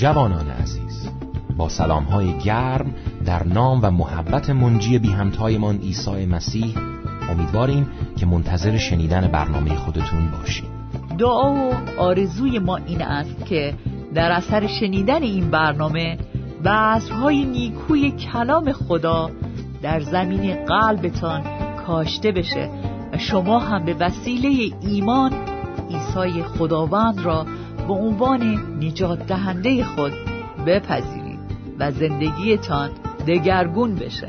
جوانان عزیز با سلام های گرم در نام و محبت منجی بی همتایمان عیسی مسیح امیدواریم که منتظر شنیدن برنامه خودتون باشید دعا و آرزوی ما این است که در اثر شنیدن این برنامه بذرهای نیکوی کلام خدا در زمین قلبتان کاشته بشه و شما هم به وسیله ایمان عیسی خداوند را به عنوان نجات دهنده خود بپذیرید و زندگیتان دگرگون بشه.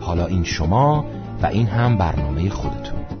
حالا این شما و این هم برنامه خودتون.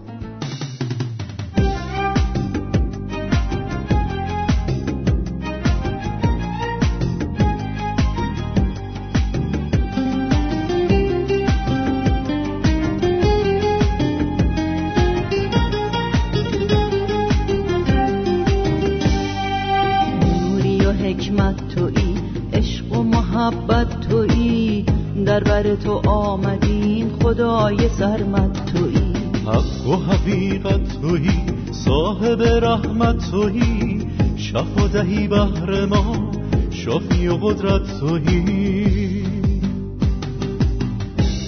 تویی شفا دهی بهر ما شافی و قدرت تویی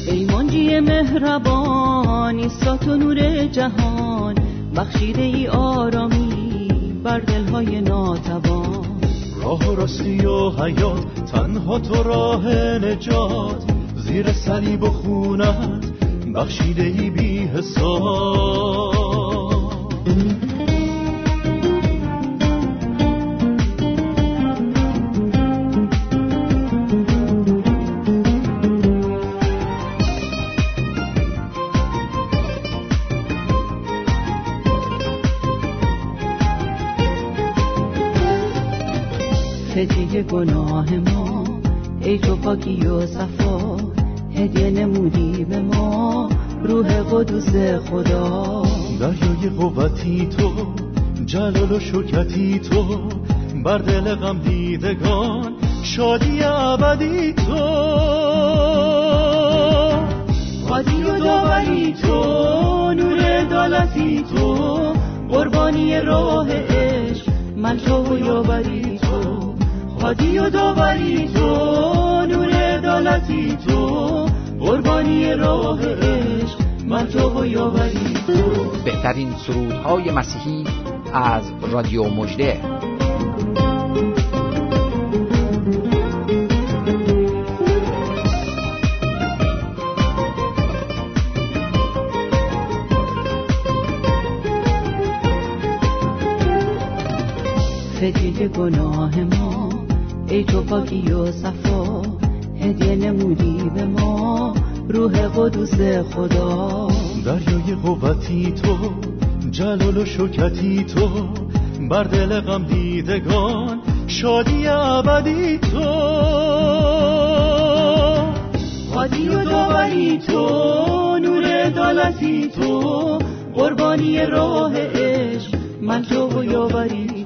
ای منجی مهربانی سات و نور جهان بخشیده ای آرامی بر دلهای ناتوان. راه و راستی و حیات تنها تو راه نجات. زیر صلیب و خونت بخشیده ای بی حساب. گناه ما. ای تو پاکی و صفا هدیه نمودی به ما. روح قدوس خدا. دریای قوتی تو جلال و شکتی تو. بر دل غم دیدگان شادی ابدی تو. قادی و داوری تو نور عدالتی تو. قربانی راه عشق من تو و یاوری تو. قادی و داوری تو نور عدالتی تو. قربانی راه عشق من تو و یاوری تو. بهترین سرودهای مسیحی از رادیو مجده فدیه گناه ما ای تو پاکی و صفا هدیه نمودی به ما روح قدوس خدا. دریای قوتی تو جلال و شکتی تو بر دل غم دیدگان شادی ابدی تو. قادی و داوری تو نور عدالتی تو. قربانی راه عشق من تو و یاوری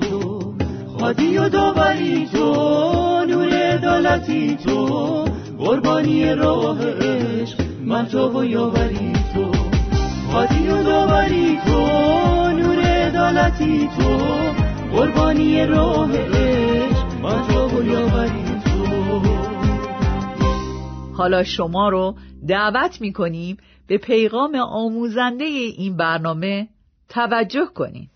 تو قادی و داوری تو نور عدالتی تو قربانی راه عشق تو و یاوری تو. قادی و داوری تو نور عدالتی تو قربانی راه عشق تو و یاوری تو. حالا شما رو دعوت می کنیم به پیغام آموزنده این برنامه توجه کنید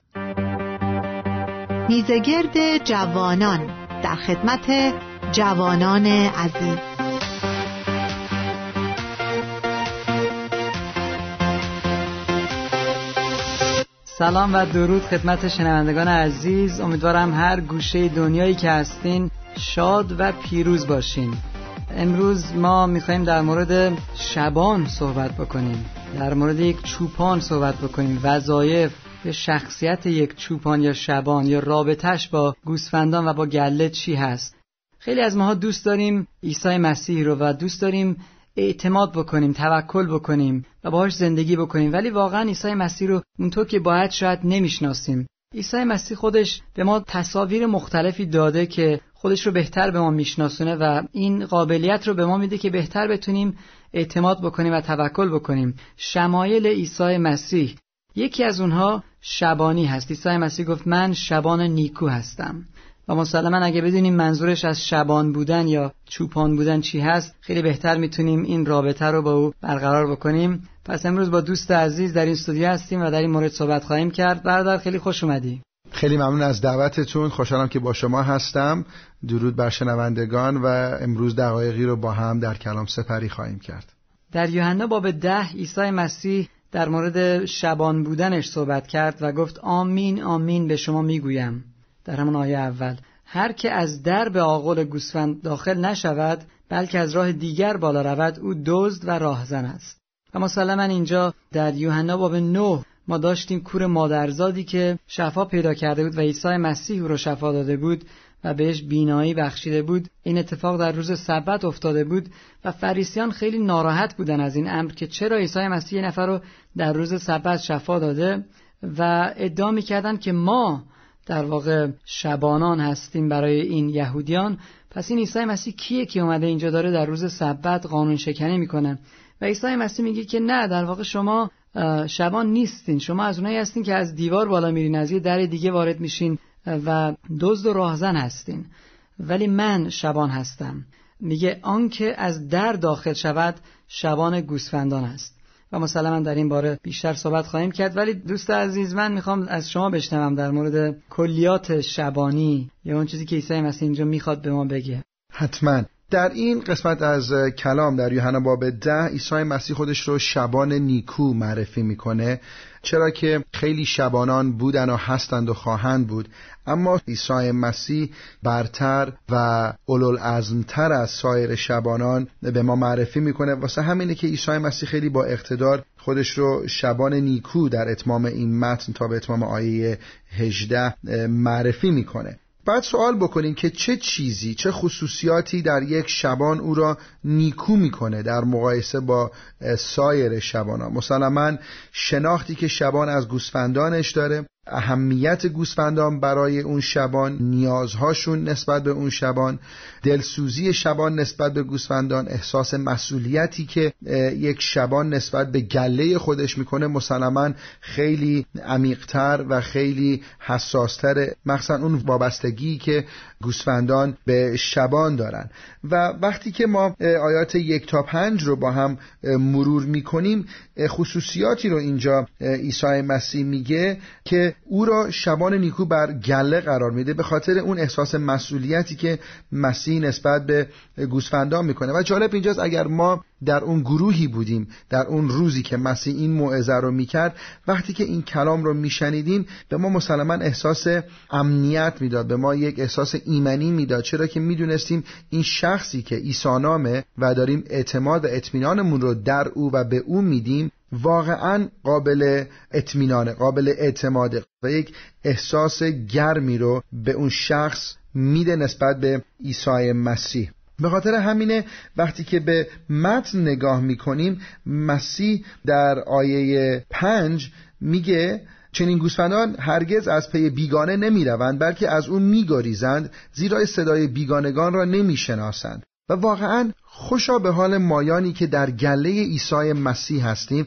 میزگرد جوانان در خدمت جوانان عزیز. سلام و درود خدمت شنوندگان عزیز. امیدوارم هر گوشه دنیایی که هستین شاد و پیروز باشین. امروز ما می‌خوایم در مورد شبان صحبت بکنیم. در مورد یک چوپان صحبت بکنیم. وظایف به شخصیت یک چوپان یا شبان یا رابطش با گوسفندان و با گله چی هست؟ خیلی از ماها دوست داریم عیسی مسیح رو و دوست داریم اعتماد بکنیم توکل بکنیم و باهاش زندگی بکنیم. ولی واقعا عیسی مسیح رو اونطور که باید شاید نمی‌شناسیم. عیسی مسیح خودش به ما تصاویر مختلفی داده که خودش رو بهتر به ما میشناسونه و این قابلیت رو به ما میده که بهتر بتونیم اعتماد بکنیم و توکل بکنیم. شمایل عیسی مسیح یکی از اونها شبانی هست عیسی مسیح گفت من شبان نیکو هستم. و مسلما اگه بدونیم منظورش از شبان بودن یا چوپان بودن چی هست خیلی بهتر می‌تونیم این رابطه رو با او برقرار بکنیم. پس امروز با دوست عزیز در این استودیو هستیم و در این مورد صحبت خواهیم کرد. برادر خیلی خوش اومدی. خیلی ممنون از دعوتتون. خوشحالم که با شما هستم. درود بر شنوندگان و امروز دقایقی رو با هم در کلام سپری خواهیم کرد. در یوحنا باب ده عیسی مسیح در مورد شبان بودنش صحبت کرد و گفت آمین آمین به شما می‌گویم. در همون آیه اول هر که از در به آغل گوسفند داخل نشود بلکه از راه دیگر بالا رود او دزد و راهزن است. و مسلما اینجا در یوحنا باب 9 ما داشتیم کور مادرزادی که شفا پیدا کرده بود و عیسی مسیح او را شفا داده بود. و بهش بینایی بخشیده بود. این اتفاق در روز سبت افتاده بود و فریسیان خیلی ناراحت بودن از این امر که چرا عیسی مسیح نفر رو در روز سبت شفا داده و ادعا می‌کردن که ما در واقع شبانان هستیم برای این یهودیان. پس این عیسی مسیح کیه که اومده اینجا داره در روز سبت قانون شکنی می‌کنه؟ و عیسی مسیح میگه که نه در واقع شما شبان نیستین. شما از اونایی هستین که از دیوار بالا میرین از یه در دیگه وارد میشین. و دزد و راهزن هستین. ولی من شبان هستم. میگه آنکه از در داخل شود شبان گوسفندان است. و مسلما در این باره بیشتر صحبت خواهیم کرد. ولی دوست عزیز من می‌خوام از شما بشنوم در مورد کلیات شبانی یا اون چیزی که عیسی مسیح اینجا می‌خواد به ما بگه. حتما. در این قسمت از کلام در یوحنا باب ده عیسی مسیح خودش رو شبان نیکو معرفی می‌کنه. چرا که خیلی شبانان بودن و هستند و خواهند بود. اما عیسی مسیح برتر و اولوالعزمتر از سایر شبانان به ما معرفی می‌کنه. واسه همینه که عیسی مسیح خیلی با اقتدار خودش رو شبان نیکو در اتمام این متن تا به اتمام آیه 18 معرفی می‌کنه. بعد سوال بکنیم که چه چیزی چه خصوصیاتی در یک شبان او را نیکو می‌کنه در مقایسه با سایر شبان مسلما شناختی که شبان از گوسفندانش داره. اهمیت گوسفندان برای اون شبان نیازهاشون نسبت به اون شبان دلسوزی شبان نسبت به گوسفندان احساس مسئولیتی که یک شبان نسبت به گله خودش می‌کنه مسلما خیلی عمیقتر و خیلی حساستر مخصوصا اون وابستگی که گوسفندان به شبان دارن. و وقتی که ما آیات یک تا پنج رو با هم مرور می‌کنیم خصوصیاتی رو اینجا عیسی مسیح میگه که او را شبان نیکو بر گله قرار میده به خاطر اون احساس مسئولیتی که مسیح نسبت به گوسفندان می‌کنه. و جالب اینجاست اگر ما در اون گروهی بودیم در اون روزی که مسیح این موعظه رو می‌کرد وقتی که این کلام رو میشنیدیم به ما مسلما احساس امنیت می‌داد به ما یک احساس ایمنی می‌داد. چرا که می‌دونستیم این شخصی که عیسی نامه و داریم اعتماد و اطمینانمون رو در او و به او میدیم واقعا قابل اطمینانه قابل اعتماده و یک احساس گرمی رو به اون شخص میده نسبت به عیسی مسیح. به خاطر همینه وقتی که به متن نگاه می‌کنیم مسیح در آیه پنج میگه چنین گوسفندان هرگز از پی بیگانه نمی‌روند بلکه از اون میگریزند زیرا صدای بیگانگان را نمی‌شناسند. و واقعا خوشا به حال مایانی که در گله عیسی مسیح هستیم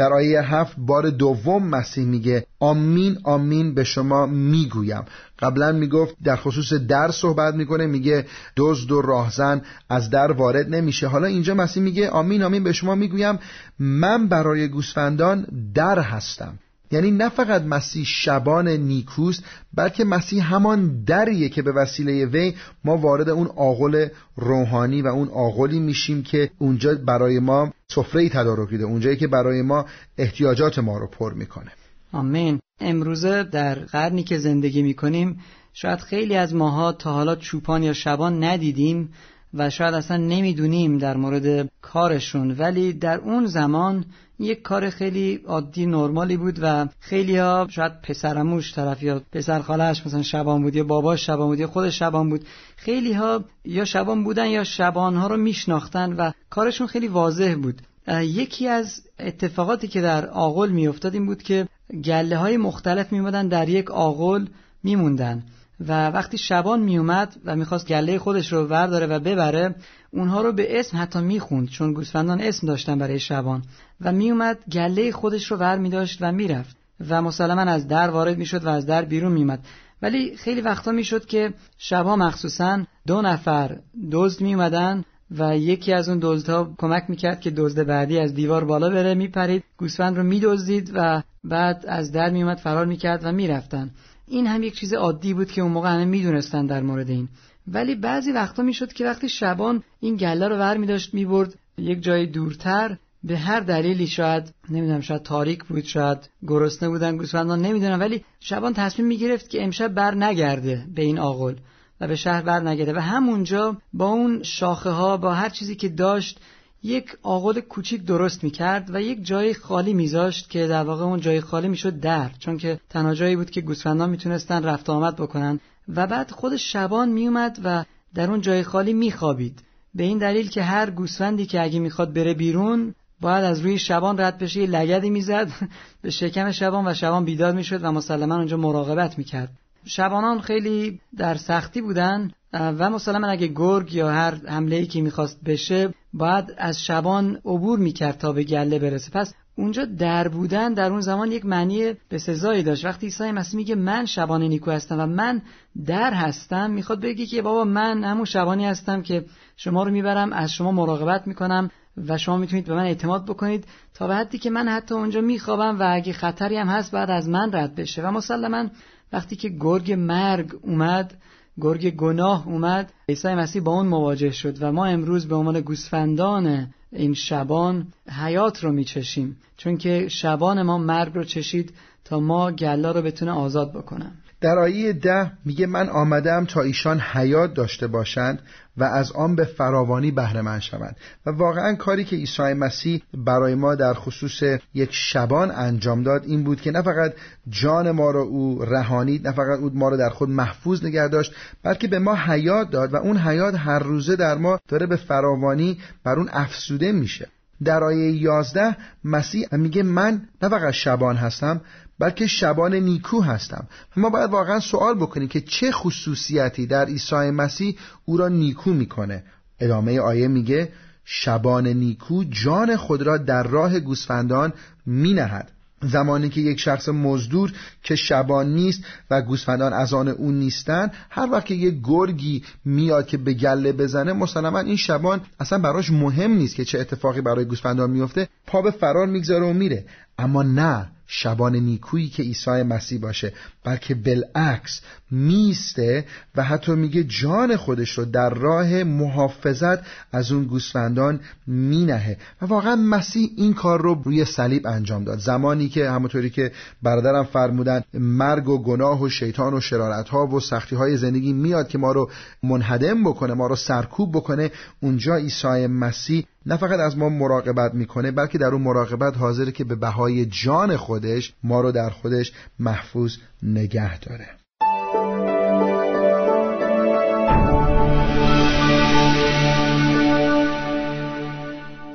در آیه هفت بار دوم مسیح میگه آمین آمین به شما می‌گویم. قبلا می‌گفت در خصوص در صحبت می‌کنه میگه دزد و راهزن از در وارد نمیشه. حالا اینجا مسیح میگه آمین آمین به شما می‌گویم. من برای گوسفندان در هستم. یعنی نه فقط مسیح شبان نیکوست بلکه مسیح همان دریه که به وسیله وی ما وارد اون آغل روحانی و اون آغلی میشیم که اونجا برای ما سفره تدارک دیده اونجایی که برای ما احتیاجات ما رو پر می‌کنه. آمین. امروزه در قرنی که زندگی می‌کنیم شاید خیلی از ماها تا حالا چوپان یا شبان ندیدیم و شاید اصلا نمی‌دونیم در مورد کارشون ولی در اون زمان یک کار خیلی عادی نرمالی بود و خیلی ها شاید پسرموش طرف یا پسر خالش مثلا شبان بود یا باباش شبان بود یا خود شبان بود خیلی ها یا شبان بودن یا شبان ها رو میشناختن و کارشون خیلی واضح بود. یکی از اتفاقاتی که در آغل میافتاد این بود که گله های مختلف میمدن در یک آغل میموندن و وقتی شبان میومد و می‌خواست گله خودش رو ورداره و ببره اونها رو به اسم حتی می‌خوند چون گوسفندان اسم داشتن برای شبان. و میومد گله خودش رو ور میداشت و می‌رفت. و مسلما از در وارد می‌شد و از در بیرون میومد ولی خیلی وقتا می‌شد که شبها مخصوصا دو نفر دزد می اومدن و یکی از اون دزدها کمک می‌کرد که دزد بعدی از دیوار بالا بره میپرید. گوسفند رو میدزدید و بعد از در میومد فرار می‌کرد و می‌رفتن. این هم یک چیز عادی بود که اون موقع همه می‌دونستن در مورد این. ولی بعضی وقتا می‌شد که وقتی شبان این گله رو ور میداشت می‌برد یک جای دورتر. به هر دلیلی شاید نمی‌دونم شاید تاریک بود شاید گرسنه بودن گوسفندان نمی‌دونم ولی شبان تصمیم می‌گرفت که امشب بر نگرده به این آقل و به شهر بر نگرده و همونجا با اون شاخه ها با هر چیزی که داشت یک آقل کوچیک درست می‌کرد و یک جای خالی میذاشت که در واقع اون جای خالی می‌شد در. چون که تنها جایی بود که گوسفندان می‌تونستن رفت آمد بکنن. و بعد خود شبان میومد و در اون جای خالی میخوابید. به این دلیل که هر گوسفندی که اگه می‌خواد بره بیرون باید از روی شبان رد بشه یه لگدی می‌زد. به شکم شبان و شبان بیدار می‌شد و مسلما اونجا مراقبت می‌کرد. شبانان خیلی در سختی بودن و مسلما اگه گرگ یا هر حمله ای که می‌خواست بشه باید از شبان عبور می‌کرد تا به گله برسه. پس اونجا در بودن در اون زمان یک معنی به سزایی داشت. وقتی عیسی مسیح میگه من شبان نیکو هستم و من در هستم می‌خواد بگه که بابا من همون شبانی هستم که شما رو می‌برم از شما مراقبت می‌کنم و شما می‌تونید به من اعتماد بکنید تا به حدی که من حتی اونجا میخوابم و اگه خطری هم هست بعد از من رد بشه. و مسلما وقتی که گرگ مرگ اومد گرگ گناه اومد عیسی مسیح با اون مواجه شد و ما امروز به عنوان گوسفندان این شبان حیات رو میچشیم. چون که شبان ما مرگ رو چشید تا ما گلا رو بتونه آزاد بکنم. در آیه ده میگه من آمدم تا ایشان حیات داشته باشند و از آن به فراوانی بهره من شوند. و واقعا کاری که عیسی مسیح برای ما در خصوص یک شبان انجام داد این بود که نه فقط جان ما رو او رهانید نه فقط او ما رو در خود محفوظ نگه داشت بلکه به ما حیات داد و اون حیات هر روزه در ما داره به فراوانی بر اون افسوده میشه. در آیه 11 مسیح میگه من نه فقط شبان هستم بلکه شبان نیکو هستم. ما باید واقعا سوال بکنیم که چه خصوصیتی در عیسی مسیح او را نیکو می‌کنه. ادامه آیه میگه شبان نیکو جان خود را در راه گوسفندان مینهد. زمانی که یک شخص مزدور که شبان نیست و گوسفندان از آن اون نیستن هر وقت که یک گرگی میاد که به گله بزنه مسلما این شبان اصلا براش مهم نیست که چه اتفاقی برای گوسفندان میفته پا به فرار می‌گذاره و میره. اما نه. شبان نیکویی که عیسی مسیح باشه بلکه بالعکس میسته و حتی میگه جان خودش رو در راه محافظت از اون گوسفندان مینهه. و واقعا مسیح این کار رو روی صلیب انجام داد. زمانی که همونطوری که برادرم فرمودن مرگ و گناه و شیطان و شرارت ها و سختی های زندگی میاد که ما رو منهدم بکنه ما رو سرکوب بکنه اونجا عیسی مسیح نه فقط از ما مراقبت می‌کنه بلکه در اون مراقبت حاضره که به بهای جان خودش ما رو در خودش محفوظ نگه داره.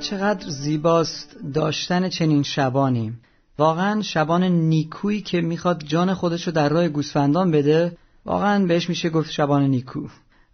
چقدر زیباست داشتن چنین شبانی. واقعا شبان نیکویی که می‌خواد جان خودش رو در راه گوسفندان بده واقعا بهش میشه گفت شبان نیکو.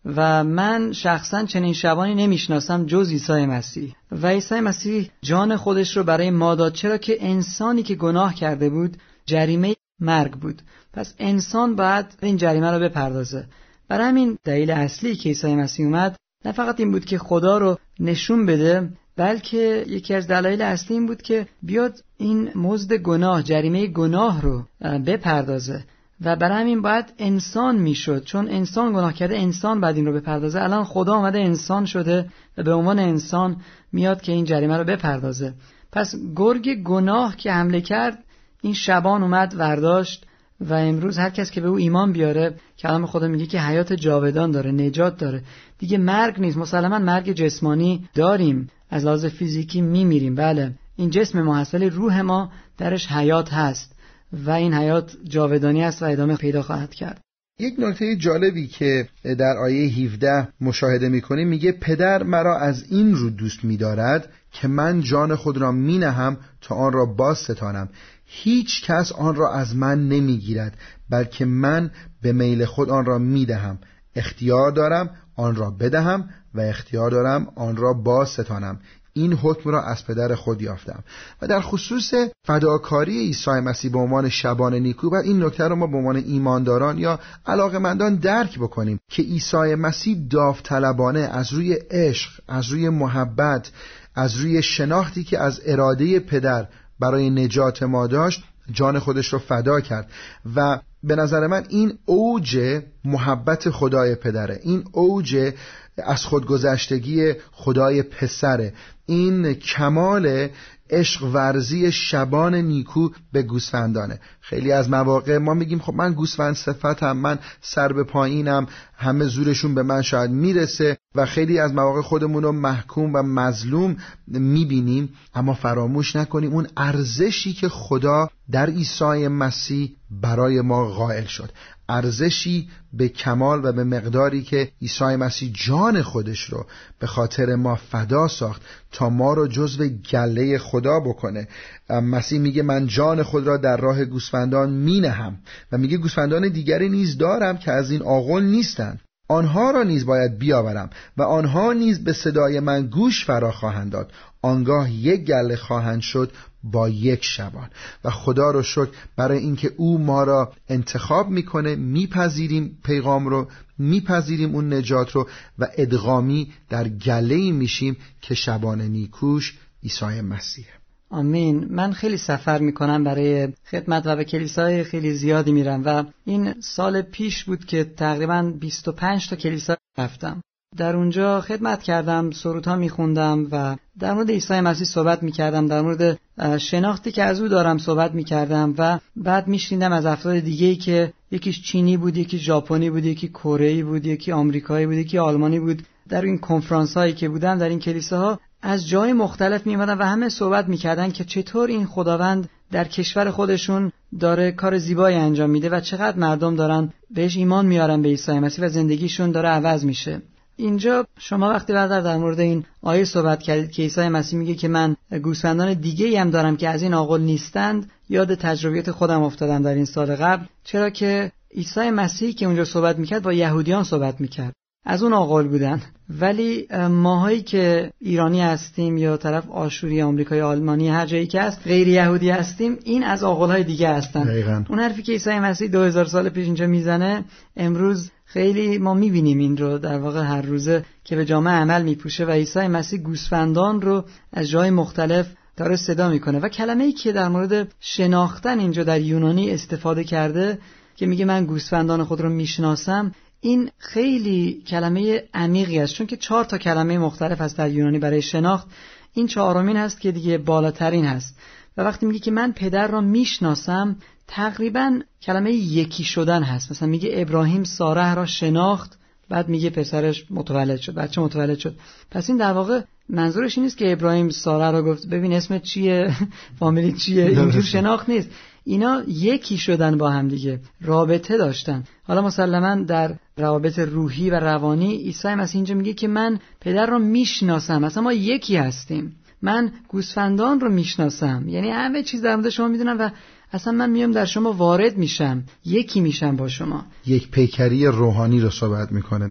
و من شخصا چنین شبانی نمی‌شناسم جز عیسی مسیح. و عیسی مسیح جان خودش رو برای ما داد. چرا که انسانی که گناه کرده بود جریمه مرگ بود. پس انسان باید این جریمه رو بپردازه. برای همین دلیل اصلی که عیسی مسیح اومد نه فقط این بود که خدا رو نشون بده بلکه یکی از دلایل اصلی این بود که بیاد این مزد گناه جریمه گناه رو بپردازه. و برای همین باید انسان می‌شد. چون انسان گناه کرده انسان بعد این رو بپردازه. الان خدا آمده انسان شده و به عنوان انسان میاد که این جریمه رو بپردازه. پس گرگ گناه که حمله کرد این شبان اومد ورداشت و امروز هر کس که به او ایمان بیاره کلام خدا میگه که حیات جاودان داره نجات داره. دیگه مرگ نیست. مسلما مرگ جسمانی داریم. از لحاظ فیزیکی میمیریم. بله. این جسم ما هست ولی روح ما درش حیات هست. و این حیات جاودانی است و ادامه پیدا خواهد کرد. یک نکته جالبی که در آیه 17 مشاهده می‌کنیم میگه پدر مرا از این رو دوست میدارد که من جان خود را مینهم تا آن را باز ستانم. هیچ کس آن را از من نمی‌گیرد بلکه من به میل خود آن را می‌دهم. اختیار دارم آن را بدهم و اختیار دارم آن را باز ستانم. این حکم را از پدر خود یافتم. و در خصوص فداکاری عیسی مسیح به عنوان شبان نیکو و این نکته رو ما به عنوان ایمانداران یا علاقمندان درک بکنیم که عیسی مسیح داوطلبانه از روی عشق از روی محبت از روی شناختی که از اراده پدر برای نجات ما داشت جان خودش رو فدا کرد. و به نظر من این اوج محبت خدای پدره. این اوج از خودگذشتگی خدای پسره. این کمال عشق ورزی شبان نیکو به گوسفندانه. خیلی از مواقع ما میگیم خب من گوسفند صفتم من سر به پایینم همه زورشون به من شاید می‌رسه. و خیلی از مواقع خودمون رو محکوم و مظلوم می‌بینیم اما فراموش نکنیم اون ارزشی که خدا در عیسی مسیح برای ما قائل شد. ارزشی به کمال و به مقداری که عیسی مسیح جان خودش رو به خاطر ما فدا ساخت تا ما رو جزو گله خدا بکنه. مسیح میگه من جان خود را در راه گوسفندان مینهم و میگه گوسفندان دیگری نیز دارم که از این آغل نیستند. آنها را نیز باید بیاورم و آنها نیز به صدای من گوش فرا خواهند داد. آنگاه یک گله خواهند شد با یک شبان. و خدا رو شکر برای اینکه او ما را انتخاب می‌کنه میپذیریم پیغام رو میپذیریم اون نجات رو و ادغامی در گله میشیم که شبان نیکوش عیسی مسیح. آمین. من خیلی سفر می‌کنم برای خدمت و به کلیسای خیلی زیادی میرم و این سال پیش بود که تقریبا 25 تا کلیسا رفتم. در اونجا خدمت کردم سرودها میخوندم و در مورد عیسی مسیح صحبت می‌کردم در مورد شناختی که از او دارم صحبت می‌کردم و بعد میشنیدم از افراد دیگه که یکیش چینی بود یکی ژاپنی بود یکی کره بود یکی آمریکایی بود یکی آلمانی بود. در این کنفرانس هایی که بودم در این کلیساها از جای مختلف میمدن و همه صحبت می‌کردن که چطور این خداوند در کشور خودشون داره کار زیبایی انجام میده و چقدر مردم دارن بهش ایمان میارن به عیسی مسیح و زندگیشون داره عوض میشه. اینجا شما وقتی برادر در مورد این آیه صحبت کردید که عیسی مسیح میگه که من گوسفندان دیگه هم دارم که از این آقل نیستند یاد تجربیات خودم افتادم در این سال قبل. چرا که عیسی مسیح که اونجا صحبت می‌کرد با یهودیان صحبت می‌کرد. از اون آقل بودن. ولی ماهایی که ایرانی هستیم یا طرف آشوری آمریکای آلمانی هر جایی که هست غیر یهودی هستیم این از های دیگه هستن. اون حرفی که عیسی مسیح 2000 سال پیش اینجا می‌زنه امروز خیلی ما می‌بینیم این رو در واقع هر روزه که به جامعه عمل میپوشه و عیسی مسیح گوسفندان رو از جای مختلف داره صدا می‌کنه. و کلمه ای که در مورد شناختن اینجا در یونانی استفاده کرده که میگه من گوسفندان خود رو می‌شناسم این خیلی کلمه عمیقی است چون که چهار تا کلمه مختلف هست در یونانی برای شناخت. این چهارمین هست که دیگه بالاترین هست. و وقتی میگه که من پدر را می‌شناسم تقریبا کلمه یکی شدن هست. مثلا میگه ابراهیم ساره را شناخت بعد میگه پسرش متولد شد بچه متولد شد. پس این در واقع منظورش این نیست که ابراهیم ساره را گفت ببین اسمت چیه فامیلی چیه اینجور شناخت نیست. اینا یکی شدن با هم دیگه رابطه داشتن. حالا مسلما در روابط روحی و روانی عیسی مسیح اینجا میگه که من پدر رو می‌شناسم. مثلا ما یکی هستیم. من گوسفندان رو می‌شناسم. یعنی همه چیز در مورد شما می‌دونم و اصلا من میام در شما وارد میشم. یکی میشم با شما. یک پیکری روحانی رو صحبت می‌کنه.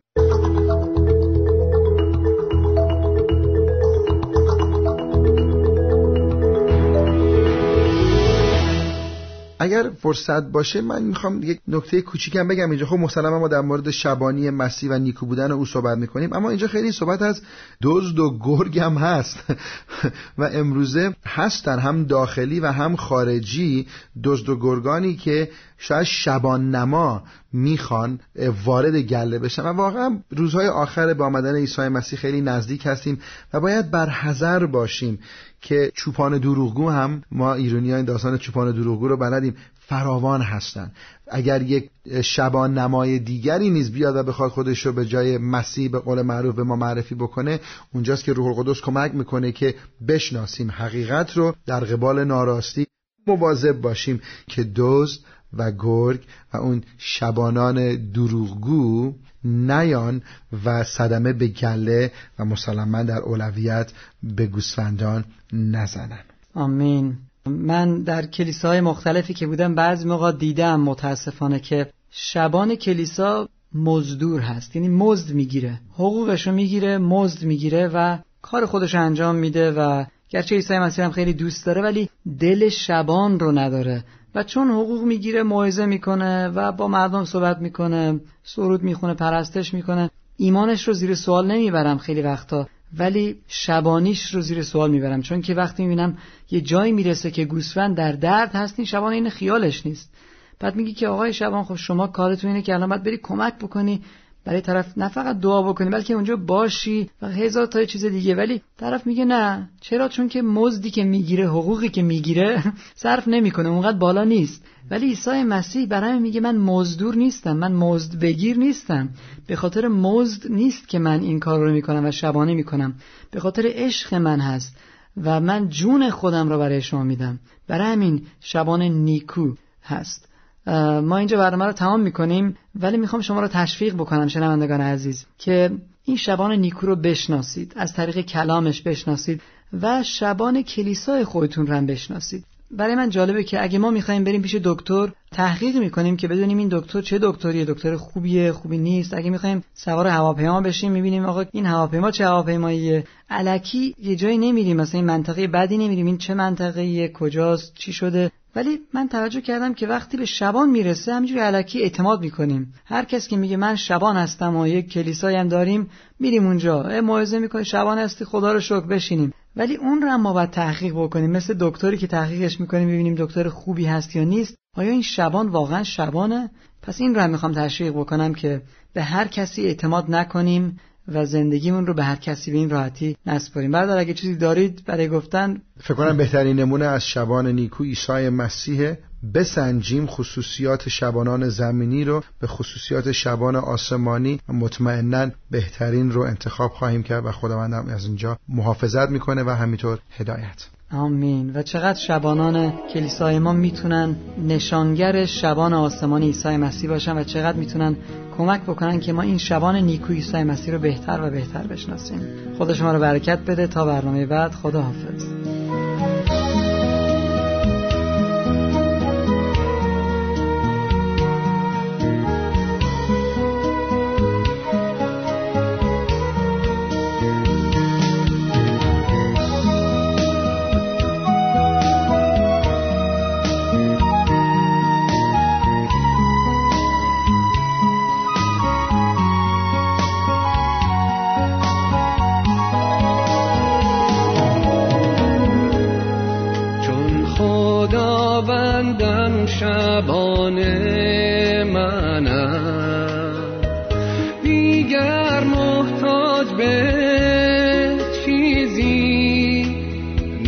اگر فرصت باشه من می‌خوام یک نکته کوچیکم بگم اینجا. خب مسلما ما در مورد شبانی مسیح و نیکو بودن او صحبت می‌کنیم اما اینجا خیلی صحبت از دزد و گرگ هم هست. و امروزه هستن هم داخلی و هم خارجی دزد و گرگانی که شاید شبان نما می‌خوان وارد گله بشن. و واقعا روزهای آخر با آمدن عیسی مسیح خیلی نزدیک هستیم و باید بر باشیم که چوپان دروغگو هم ما ایرانی این داستان چوپان دروغگو رو بلدیم فراوان هستن. اگر یک شبان نمای دیگری نیز بیاد و بخواد خودش رو به جای مسیح به قول معروف به ما معرفی بکنه اونجاست که روح القدس کمک می‌کنه که بشناسیم حقیقت رو در قبال ناراستی مواظب باشیم که دزد و گرگ و اون شبانان دروغگو نیان و صدمه به گله و مسلما در اولویت به گوسفندان نزنن. آمین. من در کلیساهای مختلفی که بودم بعضی موقع دیدم متاسفانه که شبان کلیسا مزدور هست. یعنی مزد می‌گیره. حقوقشو می‌گیره مزد می‌گیره و کار خودش انجام میده و گرچه عیسی مسیح هم خیلی دوست داره ولی دل شبان رو نداره. و چون حقوق می‌گیره موعظه می‌کنه و با مردم صحبت می‌کنه سرود می‌خونه پرستش می‌کنه. ایمانش رو زیر سوال نمی‌برم خیلی وقتا ولی شبانیش رو زیر سوال می‌برم. چون که وقتی می‌بینم یه جایی می‌رسه که گوسفند در درد هستین شبان این خیالش نیست. بعد میگی که آقای شبان خب شما کارتون اینه که الان باید بری کمک بکنی برای طرف نه فقط دعا بکنی بلکه اونجا باشی و هزار تا چیز دیگه. ولی طرف میگه نه. چرا؟ چون که مزدی که می‌گیره حقوقی که می‌گیره صرف نمی‌کنه اونقدر بالا نیست. ولی عیسی مسیح برای میگه من مزدور نیستم من مزد بگیر نیستم. به خاطر مزد نیست که من این کار رو می‌کنم و شبانه می‌کنم. به خاطر عشق من هست و من جون خودم رو برای شما میدم. برای همین شبانه نیکو هست. ما اینجا برنامه رو تمام می‌کنیم ولی می‌خوام شما رو تشویق بکنم شنوندگان عزیز که این شبان نیکو رو بشناسید از طریق کلامش بشناسید و شبان کلیسای خودتون رو هم بشناسید. برای من جالبه که اگه ما می‌خوایم بریم پیش دکتر تحقیق می‌کنیم که بدونیم این دکتر چه دکتریه. دکتر خوبیه خوبی نیست. اگه می‌خوایم سوار هواپیما بشیم می‌بینیم آقا این هواپیما چه هواپیماییه. الکی یه جایی نمیریم مثلا این منطقه بدی نمیریم. این چه منطقه کجاست؟ چی شده؟ ولی من توجه کردم که وقتی به شبان می‌رسه همینجوری علکی اعتماد می‌کنیم. هر کس که میگه من شبان هستم و یک کلیسایی هم داریم میریم اونجا. موعظه می‌کنیم شبان هستی؟ خدا رو شکر بشینیم. ولی اون رو هم ما باید تحقیق بکنیم. مثل دکتری که تحقیقش می‌کنیم ببینیم دکتر خوبی هست یا نیست. آیا این شبان واقعا شبانه؟ پس این رو هم می‌خوام تشویق بکنم که به هر کسی اعتماد نکنیم و زندگیمون رو به هر کسی به این راحتی نسپاریم. بعد اگه چیزی دارید برای گفتن؟ فکر کنم بهترین نمونه از شبان نیکو عیسی مسیح بسنجیم خصوصیات شبانان زمینی رو به خصوصیات شبان آسمانی مطمئنا بهترین رو انتخاب خواهیم کرد و خداوندم از اینجا محافظت می‌کنه و همینطور هدایت. آمین. و چقدر شبانان کلیسای ما می‌تونن نشانگر شبان آسمان عیسی مسیح باشن و چقدر می‌تونن کمک بکنن که ما این شبان نیکو عیسی مسیح رو بهتر و بهتر بشناسیم. خدا شما رو برکت بده. تا برنامه بعد خدا حافظ بندم شبانه منم. دیگر محتاج به چیزی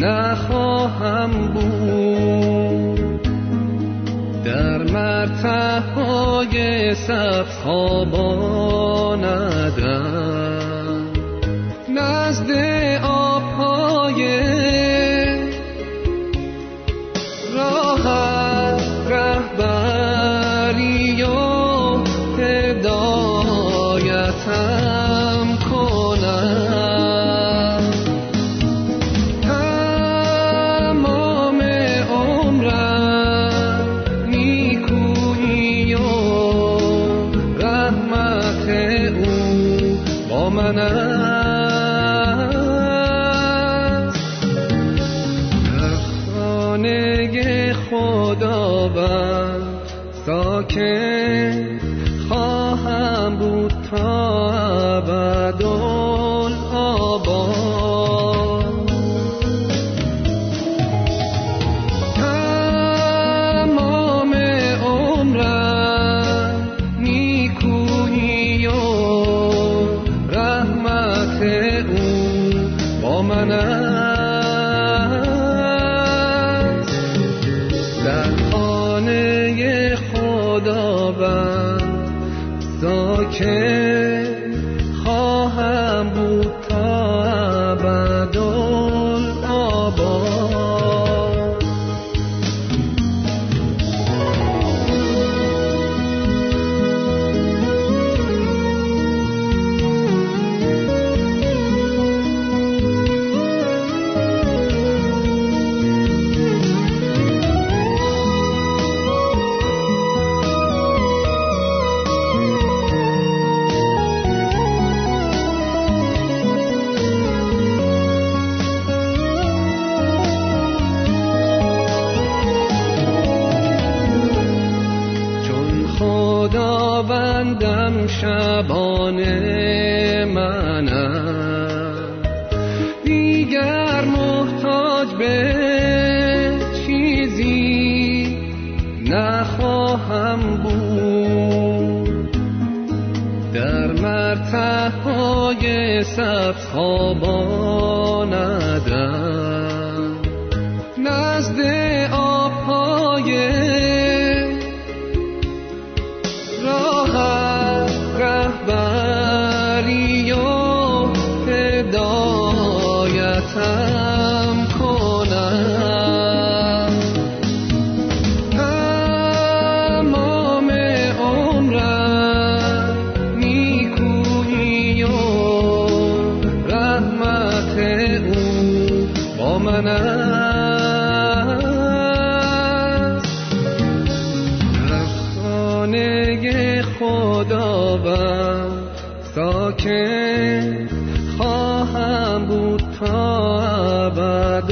نخواهم بود. در مرتبه های خوابان من است در خانه ساکن خواهم بود تا ابدا نخواهم بود. در مرتهای سبز خواباندم خواهم بود تا ابد